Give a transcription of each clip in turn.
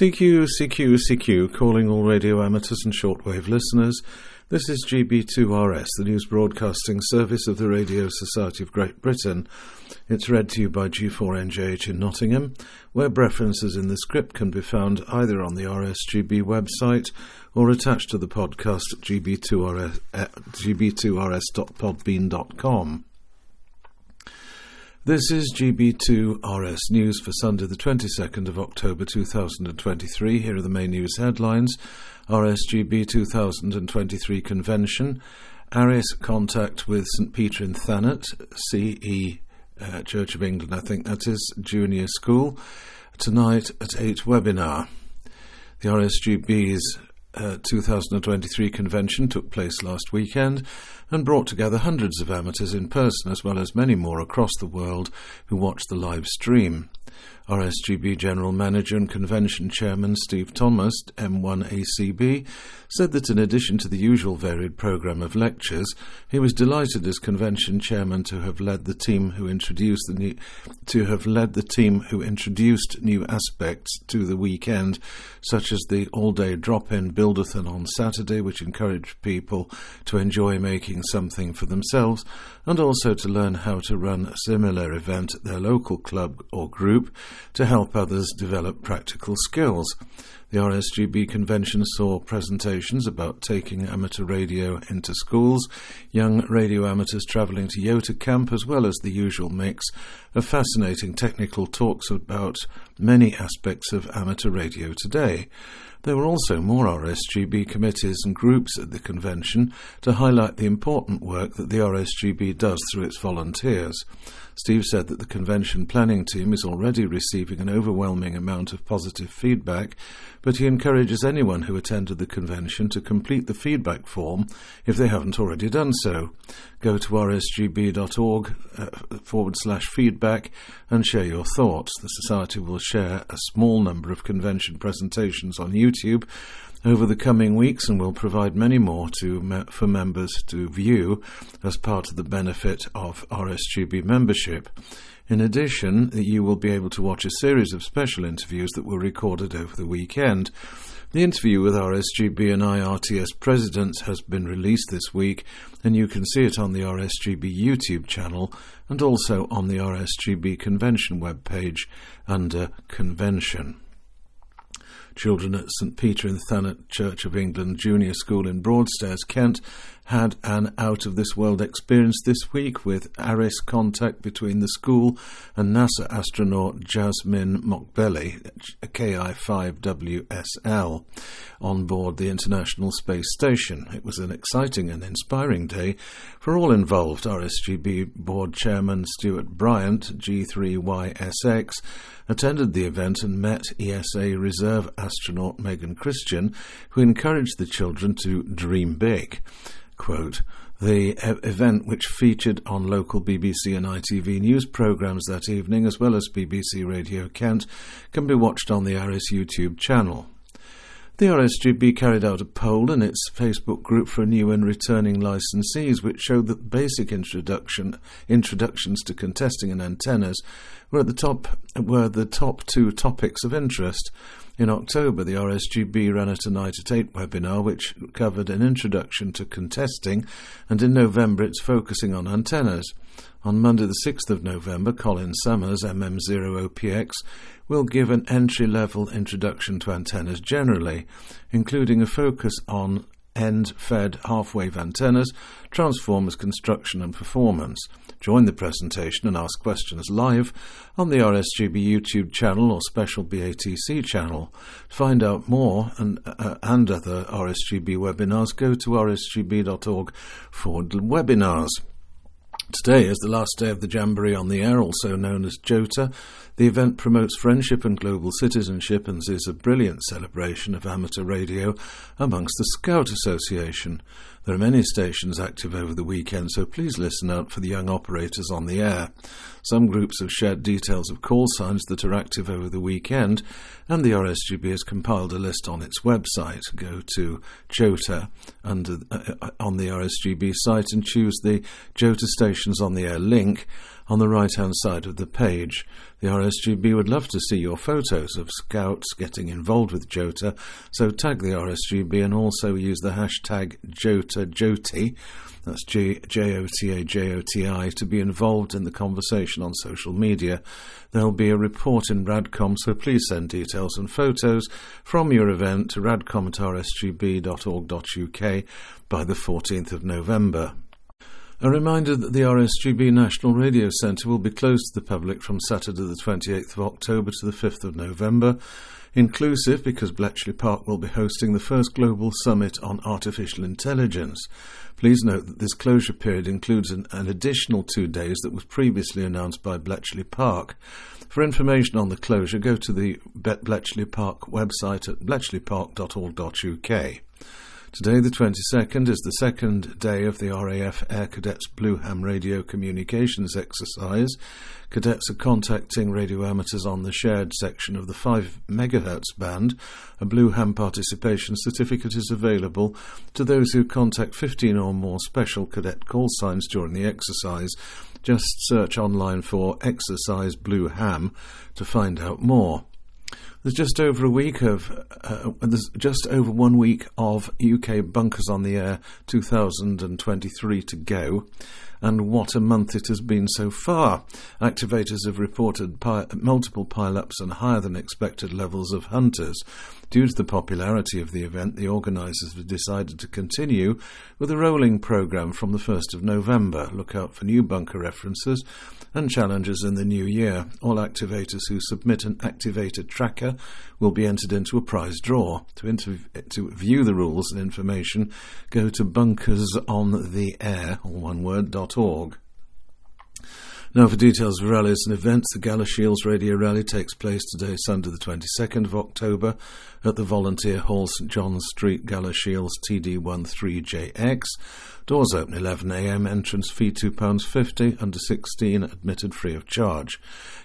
CQ, CQ, CQ, calling all radio amateurs and shortwave listeners. This is GB2RS, the news broadcasting service of the Radio Society of Great Britain. It's read to you by G4NJH in Nottingham. Web references in the script can be found either on the RSGB website or attached to the podcast at gb2rs, uh, gb2rs.podbean.com. This is GB2RS News for Sunday, the 22nd of October 2023. Here are the main news headlines RSGB 2023 Convention, ARISS contact with St Peter in Thanet, CE uh, Church of England, I think that is, Junior School, tonight at 8 webinar. The RSGB's uh, 2023 convention took place last weekend and brought together hundreds of amateurs in person as well as many more across the world who watched the live stream. RSGB General Manager and Convention Chairman Steve Thomas, M1ACB, said that in addition to the usual varied programme of lectures, he was delighted as Convention Chairman to have led the team who introduced the new, to have led the team who introduced new aspects to the weekend, such as the all-day drop-in buildathon on Saturday, which encouraged people to enjoy making something for themselves, and also to learn how to run a similar event at their local club or group to help others develop practical skills. The RSGB convention saw presentations about taking amateur radio into schools, young radio amateurs travelling to YOTA Camp, as well as the usual mix of fascinating technical talks about many aspects of amateur radio today. There were also more RSGB committees and groups at the convention to highlight the important work that the RSGB does through its volunteers. Steve said that the convention planning team is already receiving an overwhelming amount of positive feedback, but he encourages anyone who attended the convention to complete the feedback form if they haven't already done so. Go to rsgb.org uh, forward slash feedback and share your thoughts. The Society will share a small number of convention presentations on YouTube over the coming weeks and will provide many more to, for members to view as part of the benefit of RSGB membership. In addition, you will be able to watch a series of special interviews that were recorded over the weekend. The interview with RSGB and IRTS presidents has been released this week, and you can see it on the RSGB YouTube channel and also on the RSGB convention webpage under Convention. Children at St Peter in Thanet Church of England Junior School in Broadstairs, Kent, had an out of this world experience this week with ARISS contact between the school and NASA astronaut Jasmin Moghbeli, KI5WSL, on board the International Space Station. It was an exciting and inspiring day for all involved. RSGB Board Chairman Stuart Bryant, G3YSX, attended the event and met ESA Reserve astronaut Megan Christian, who encouraged the children to dream big. Quote, the event, which featured on local BBC and ITV news programmes that evening, as well as BBC Radio Kent, can be watched on the ARISS YouTube channel. The RSGB carried out a poll in its Facebook group for new and returning licensees, which showed that basic introduction introductions to contesting and antennas were at the top were the top two topics of interest. In October, the RSGB ran a Tonight at 8 webinar which covered an introduction to contesting, and in November it's focusing on antennas. On Monday, the 6th of November, Colin Summers, MM0OPX, will give an entry level introduction to antennas generally, including a focus on end fed half wave antennas, transformers construction and performance. Join the presentation and ask questions live on the RSGB YouTube channel or special BATC channel. To find out more and, uh, and other RSGB webinars, go to rsgb.org forward webinars. Today is the last day of the Jamboree on the Air, also known as JOTA. The event promotes friendship and global citizenship and is a brilliant celebration of amateur radio amongst the Scout Association. There are many stations active over the weekend, so please listen out for the young operators on the air. Some groups have shared details of call signs that are active over the weekend, and the RSGB has compiled a list on its website. Go to JOTA under, uh, on the RSGB site and choose the JOTA Stations on the Air link on the right hand side of the page. The RSGB would love to see your photos of scouts getting involved with JOTA, so tag the RSGB and also use the hashtag JotaJoti, that's J O T A J O T I, to be involved in the conversation on social media. There'll be a report in Radcom, so please send details and photos from your event to radcom at rsgb.org.uk by the 14th of November. A reminder that the RSGB National Radio Centre will be closed to the public from Saturday the 28th of October to the 5th of November, inclusive because Bletchley Park will be hosting the first global summit on artificial intelligence. Please note that this closure period includes an, an additional two days that was previously announced by Bletchley Park. For information on the closure, go to the Bletchley Park website at bletchleypark.org.uk. Today, the 22nd, is the second day of the RAF Air Cadets Blue Ham radio communications exercise. Cadets are contacting radio amateurs on the shared section of the 5 MHz band. A Blue Ham participation certificate is available to those who contact 15 or more special cadet call signs during the exercise. Just search online for Exercise Blue Ham to find out more. There's just over a week of, uh, there's just over one week of UK Bunkers on the Air 2023 to go, and what a month it has been so far. Activators have reported pi- multiple pile-ups and higher than expected levels of hunters. Due to the popularity of the event, the organisers have decided to continue with a rolling programme from the 1st of November. Look out for new bunker references and challenges in the new year. All activators who submit an activated tracker will be entered into a prize draw. To, inter- to view the rules and information, go to bunkersontheair, all one word, dot org. Now, for details of rallies and events, the Galashiels Radio Rally takes place today, Sunday, the 22nd of October, at the Volunteer Hall, St John's Street, Galashiels TD13JX. Doors open 11am, entrance fee £2.50, under 16 admitted free of charge.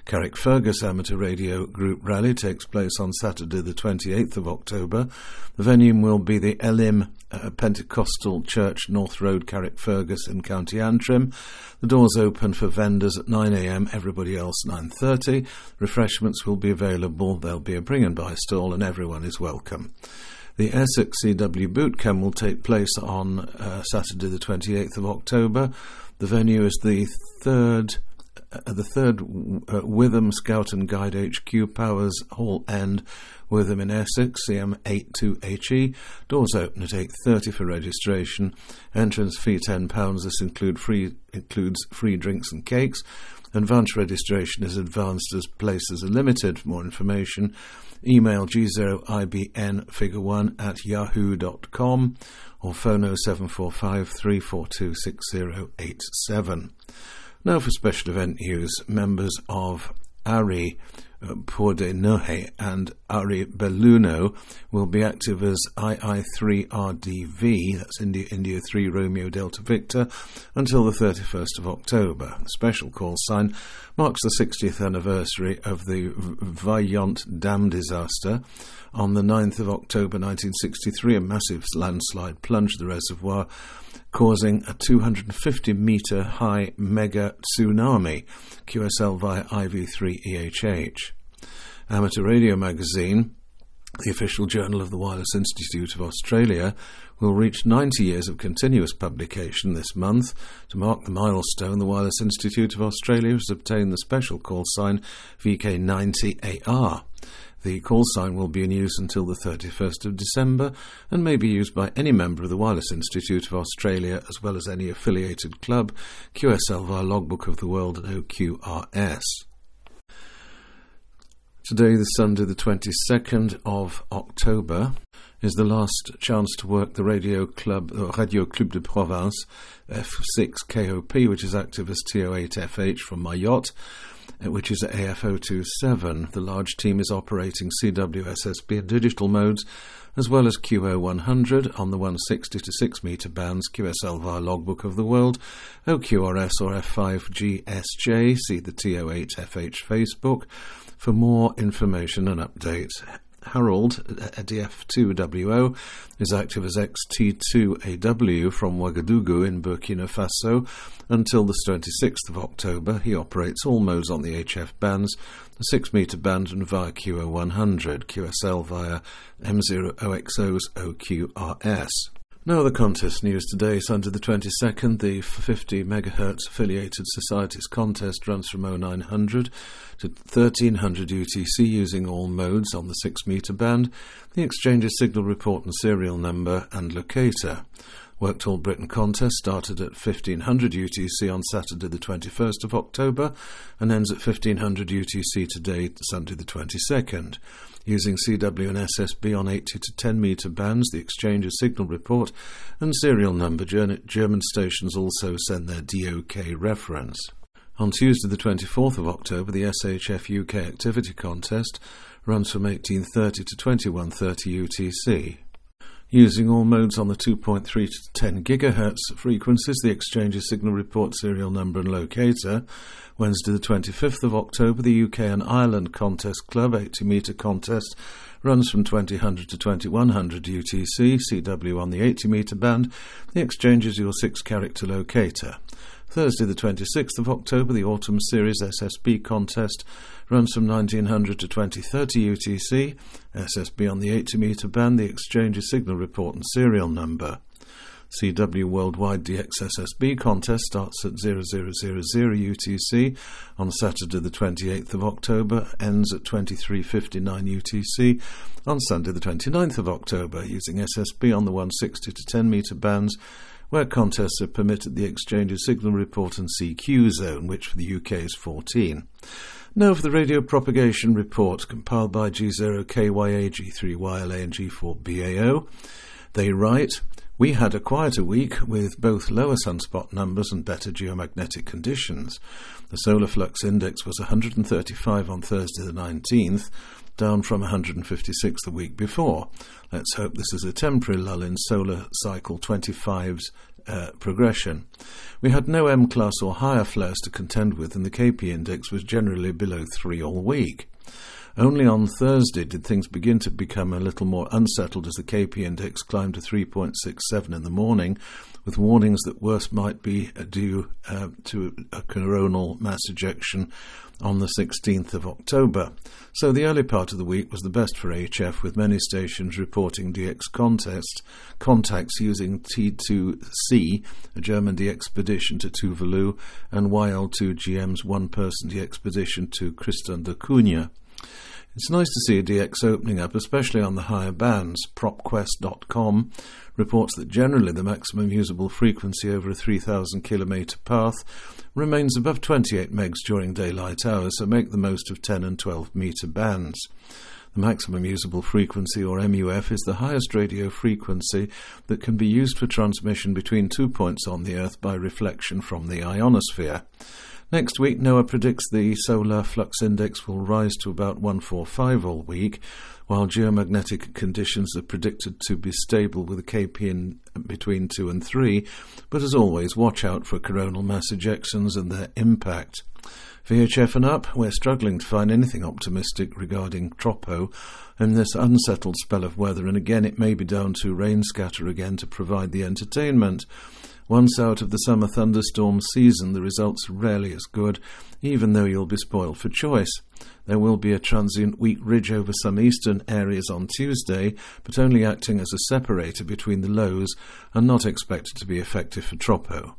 Carrickfergus Amateur Radio Group Rally takes place on Saturday, the 28th of October. The venue will be the Elim uh, Pentecostal Church, North Road, Carrickfergus in County Antrim. The doors open for vendors at 9am, everybody else 9.30. Refreshments will be available. There'll be a bring and buy stall and everyone is welcome. The Essex CW Boot Camp will take place on uh, Saturday, the 28th of October. The venue is the third uh, the third uh, Witham Scout and Guide HQ, Powers Hall End, Witham in Essex, CM82HE. Doors open at 8.30 for registration. Entrance fee £10. This include free, includes free drinks and cakes. Advance registration is advanced as places are limited. For more information, email g0ibn figure 1 at yahoo.com or phone 0745 342 6087. Now for special event news, members of ARI Pordenone and Ari Belluno will be active as II3RDV, that's India, India 3 Romeo Delta Victor, until the 31st of October. The special call sign marks the 60th anniversary of the Vajont Dam disaster. On the 9th of October 1963, a massive landslide plunged the reservoir causing a 250 metre high mega tsunami, QSL via IV3EHH. Amateur Radio Magazine, the official journal of the Wireless Institute of Australia, will reach 90 years of continuous publication this month. To mark the milestone, the Wireless Institute of Australia has obtained the special call sign VK90AR. The call sign will be in use until the 31st of December and may be used by any member of the Wireless Institute of Australia as well as any affiliated club, QSL via Logbook of the World and OQRS. Today, the Sunday, the 22nd of October, is the last chance to work the Radio Club, uh, Radio Club de Provence F6 KOP, which is active as TO8FH from my Mayotte which is at AF027. The large team is operating CWSSB digital modes as well as QO100 on the 160 to 6 metre bands, QSL via Logbook of the World, OQRS or F5GSJ. See the TO8FH Facebook for more information and updates. Harold, DF2WO, is active as XT2AW from Ouagadougou in Burkina Faso. Until the 26th of October, he operates all modes on the HF bands, the 6 metre band and via QO100, QSL via M0OXO's OQRS. No the contest news today. Sunday the 22nd, the 50 MHz affiliated societies contest runs from 0900 to 1300 UTC using all modes on the 6 metre band. The exchange's signal report and serial number and locator. Worked All Britain contest started at 1500 UTC on Saturday the 21st of October and ends at 1500 UTC today, Sunday the 22nd. Using CW and SSB on 80 to 10 metre bands, the exchange's signal report and serial number, German stations also send their DOK reference. On Tuesday the 24th of October, the SHF UK activity contest runs from 1830 to 2130 UTC. Using all modes on the 2.3 to 10 GHz frequencies, the exchange's signal report serial number and locator. Wednesday, the 25th of October, the UK and Ireland Contest Club 80 metre contest runs from 2000 to 2100 UTC, CW on the 80 metre band. The exchange is your six character locator. Thursday, the 26th of October, the Autumn Series SSB contest runs from 1900 to 2030 UTC. SSB on the 80 metre band, the exchange's signal report and serial number. CW Worldwide DXSSB contest starts at 0000 UTC on Saturday the 28th of October, ends at 23.59 UTC on Sunday the 29th of October, using SSB on the 160 to 10 metre bands where contests are permitted the exchange of signal report and CQ zone, which for the UK is 14. Now for the radio propagation report compiled by G0KYA, G3YLA, and G4BAO. They write, we had a quieter week with both lower sunspot numbers and better geomagnetic conditions. The solar flux index was 135 on Thursday the 19th, down from 156 the week before. Let's hope this is a temporary lull in solar cycle 25's uh, progression. We had no M class or higher flares to contend with, and the KP index was generally below 3 all week. Only on Thursday did things begin to become a little more unsettled as the KP index climbed to 3.67 in the morning, with warnings that worse might be due uh, to a coronal mass ejection on the 16th of October. So the early part of the week was the best for HF, with many stations reporting DX contest, contacts using T2C, a German DXpedition to Tuvalu, and YL2GM's one-person DXpedition to Tristan da Cunha. It's nice to see DX opening up, especially on the higher bands. PropQuest.com reports that generally the maximum usable frequency over a 3,000 kilometre path remains above 28 megs during daylight hours, so make the most of 10 and 12 metre bands. The maximum usable frequency, or MUF, is the highest radio frequency that can be used for transmission between two points on the Earth by reflection from the ionosphere. Next week, NOAA predicts the solar flux index will rise to about 145 all week, while geomagnetic conditions are predicted to be stable with a KP in between 2 and 3. But as always, watch out for coronal mass ejections and their impact. VHF and up, we're struggling to find anything optimistic regarding Tropo in this unsettled spell of weather, and again it may be down to rain scatter again to provide the entertainment. Once out of the summer thunderstorm season, the results are rarely as good, even though you'll be spoiled for choice. There will be a transient weak ridge over some eastern areas on Tuesday, but only acting as a separator between the lows and not expected to be effective for Tropo.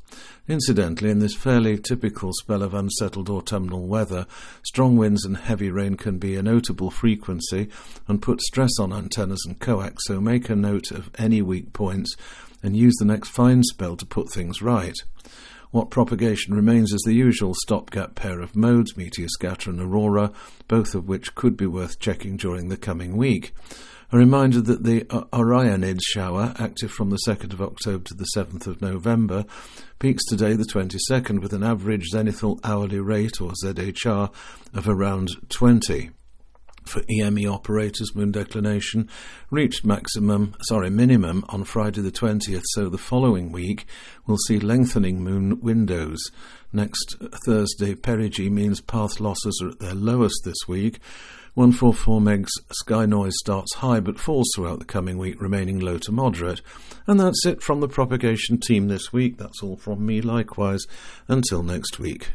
Incidentally, in this fairly typical spell of unsettled autumnal weather, strong winds and heavy rain can be a notable frequency and put stress on antennas and coax, so make a note of any weak points and use the next fine spell to put things right. What propagation remains is the usual stopgap pair of modes, meteor scatter and aurora, both of which could be worth checking during the coming week. A reminder that the Orionid shower, active from the 2nd of October to the 7th of November, peaks today, the 22nd, with an average zenithal hourly rate, or ZHR, of around 20. For EME operators moon declination reached maximum, sorry, minimum on Friday the 20th, so the following week we'll see lengthening moon windows. Next Thursday, perigee means path losses are at their lowest this week. 144 megs sky noise starts high but falls throughout the coming week, remaining low to moderate. And that's it from the propagation team this week. That's all from me, likewise. Until next week.